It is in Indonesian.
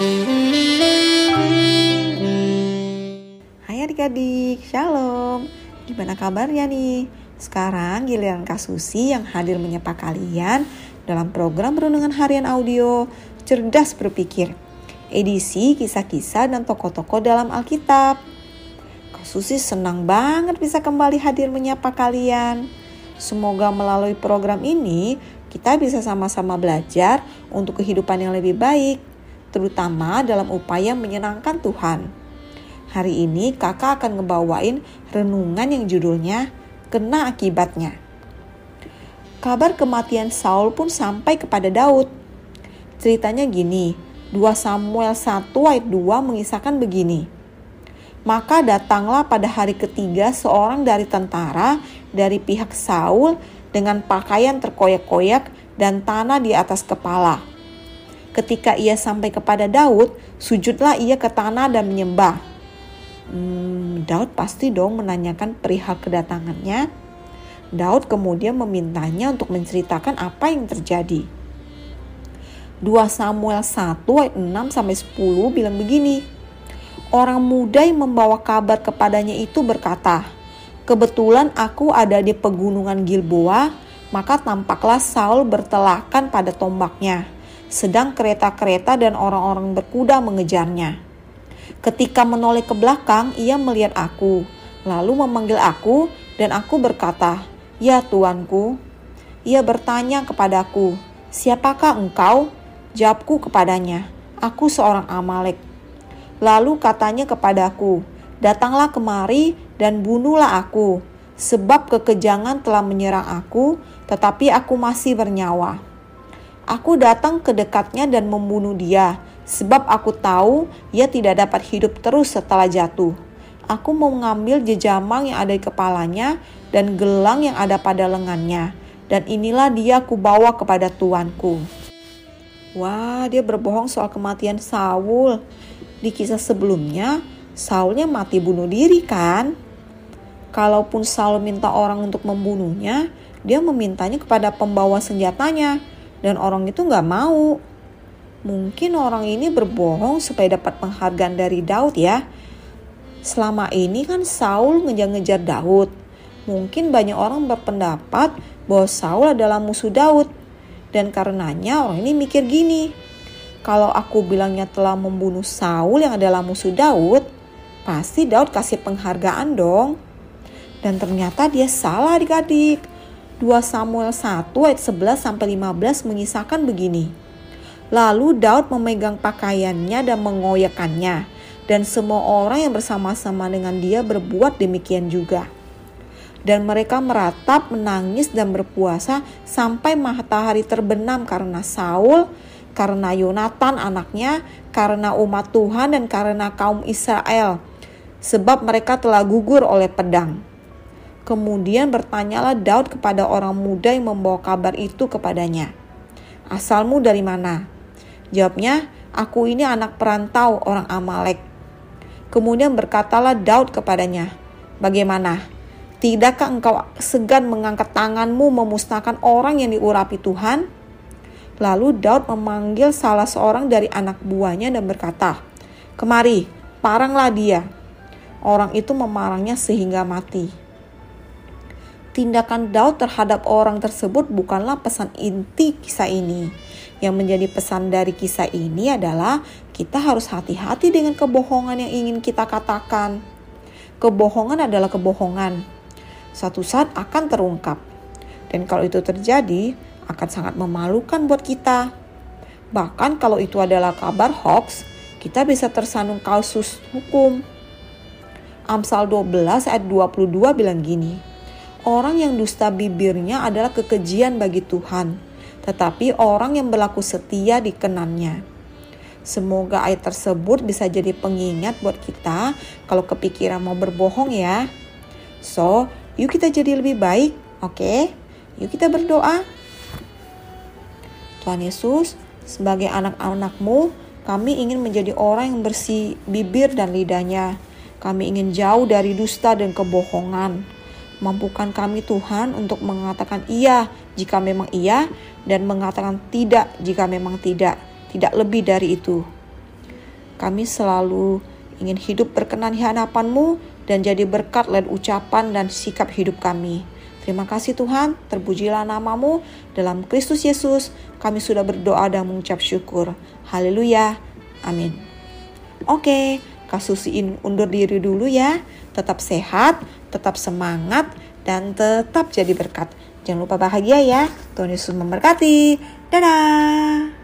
Hai adik-adik, shalom. Gimana kabarnya nih? Sekarang giliran Kak Susi yang hadir menyapa kalian dalam program Renungan Harian Audio Cerdas Berpikir. Edisi kisah-kisah dan tokoh-tokoh dalam Alkitab. Kak Susi senang banget bisa kembali hadir menyapa kalian. Semoga melalui program ini kita bisa sama-sama belajar untuk kehidupan yang lebih baik terutama dalam upaya menyenangkan Tuhan. Hari ini kakak akan ngebawain renungan yang judulnya Kena Akibatnya. Kabar kematian Saul pun sampai kepada Daud. Ceritanya gini, 2 Samuel 1 ayat 2 mengisahkan begini. Maka datanglah pada hari ketiga seorang dari tentara dari pihak Saul dengan pakaian terkoyak-koyak dan tanah di atas kepala. Ketika ia sampai kepada Daud, sujudlah ia ke tanah dan menyembah hmm, Daud pasti dong menanyakan perihal kedatangannya. Daud kemudian memintanya untuk menceritakan apa yang terjadi. 2 Samuel 1 ayat 6 sampai 10 bilang begini. Orang muda yang membawa kabar kepadanya itu berkata, "Kebetulan aku ada di pegunungan Gilboa, maka tampaklah Saul bertelakan pada tombaknya, sedang kereta-kereta dan orang-orang berkuda mengejarnya." Ketika menoleh ke belakang, ia melihat aku, lalu memanggil aku, dan aku berkata, "Ya, tuanku." Ia bertanya kepadaku, "Siapakah engkau?" Jawabku kepadanya, "Aku seorang Amalek." Lalu katanya kepadaku, "Datanglah kemari dan bunuhlah aku, sebab kekejangan telah menyerang aku, tetapi aku masih bernyawa." Aku datang ke dekatnya dan membunuh dia, sebab aku tahu ia tidak dapat hidup terus setelah jatuh. Aku mau mengambil jejamang yang ada di kepalanya dan gelang yang ada pada lengannya. Dan inilah dia aku bawa kepada tuanku. Wah, dia berbohong soal kematian Saul. Di kisah sebelumnya, Saulnya mati bunuh diri kan? Kalaupun Saul minta orang untuk membunuhnya, dia memintanya kepada pembawa senjatanya. Dan orang itu nggak mau. Mungkin orang ini berbohong supaya dapat penghargaan dari Daud ya. Selama ini kan Saul ngejar-ngejar Daud. Mungkin banyak orang berpendapat bahwa Saul adalah musuh Daud. Dan karenanya orang ini mikir gini. Kalau aku bilangnya telah membunuh Saul yang adalah musuh Daud, pasti Daud kasih penghargaan dong. Dan ternyata dia salah adik-adik. 2 Samuel 1 ayat 11 sampai 15 mengisahkan begini. Lalu Daud memegang pakaiannya dan mengoyakkannya, dan semua orang yang bersama-sama dengan dia berbuat demikian juga. Dan mereka meratap, menangis, dan berpuasa sampai matahari terbenam karena Saul, karena Yonatan anaknya, karena umat Tuhan, dan karena kaum Israel, sebab mereka telah gugur oleh pedang. Kemudian bertanyalah Daud kepada orang muda yang membawa kabar itu kepadanya. Asalmu dari mana? Jawabnya, aku ini anak perantau orang Amalek. Kemudian berkatalah Daud kepadanya, Bagaimana? Tidakkah engkau segan mengangkat tanganmu memusnahkan orang yang diurapi Tuhan? Lalu Daud memanggil salah seorang dari anak buahnya dan berkata, Kemari, paranglah dia. Orang itu memarangnya sehingga mati. Tindakan Daud terhadap orang tersebut bukanlah pesan inti kisah ini yang menjadi pesan dari kisah ini adalah kita harus hati-hati dengan kebohongan yang ingin kita katakan. Kebohongan adalah kebohongan. Satu saat akan terungkap. Dan kalau itu terjadi, akan sangat memalukan buat kita. Bahkan kalau itu adalah kabar hoax, kita bisa tersandung kasus hukum. Amsal 12 ayat 22 bilang gini, Orang yang dusta bibirnya adalah kekejian bagi Tuhan tetapi orang yang berlaku setia dikenannya. Semoga ayat tersebut bisa jadi pengingat buat kita kalau kepikiran mau berbohong ya. So, yuk kita jadi lebih baik, oke? Okay? Yuk kita berdoa. Tuhan Yesus, sebagai anak-anakmu, kami ingin menjadi orang yang bersih bibir dan lidahnya. Kami ingin jauh dari dusta dan kebohongan. Mampukan kami Tuhan untuk mengatakan iya jika memang iya dan mengatakan tidak jika memang tidak. Tidak lebih dari itu. Kami selalu ingin hidup berkenan di hadapan-Mu dan jadi berkat lewat ucapan dan sikap hidup kami. Terima kasih Tuhan, terpujilah namamu dalam Kristus Yesus. Kami sudah berdoa dan mengucap syukur. Haleluya. Amin. Oke, kasus ini undur diri dulu ya. Tetap sehat, tetap semangat, dan tetap jadi berkat. Jangan lupa bahagia ya. Tuhan Yesus memberkati. Dadah.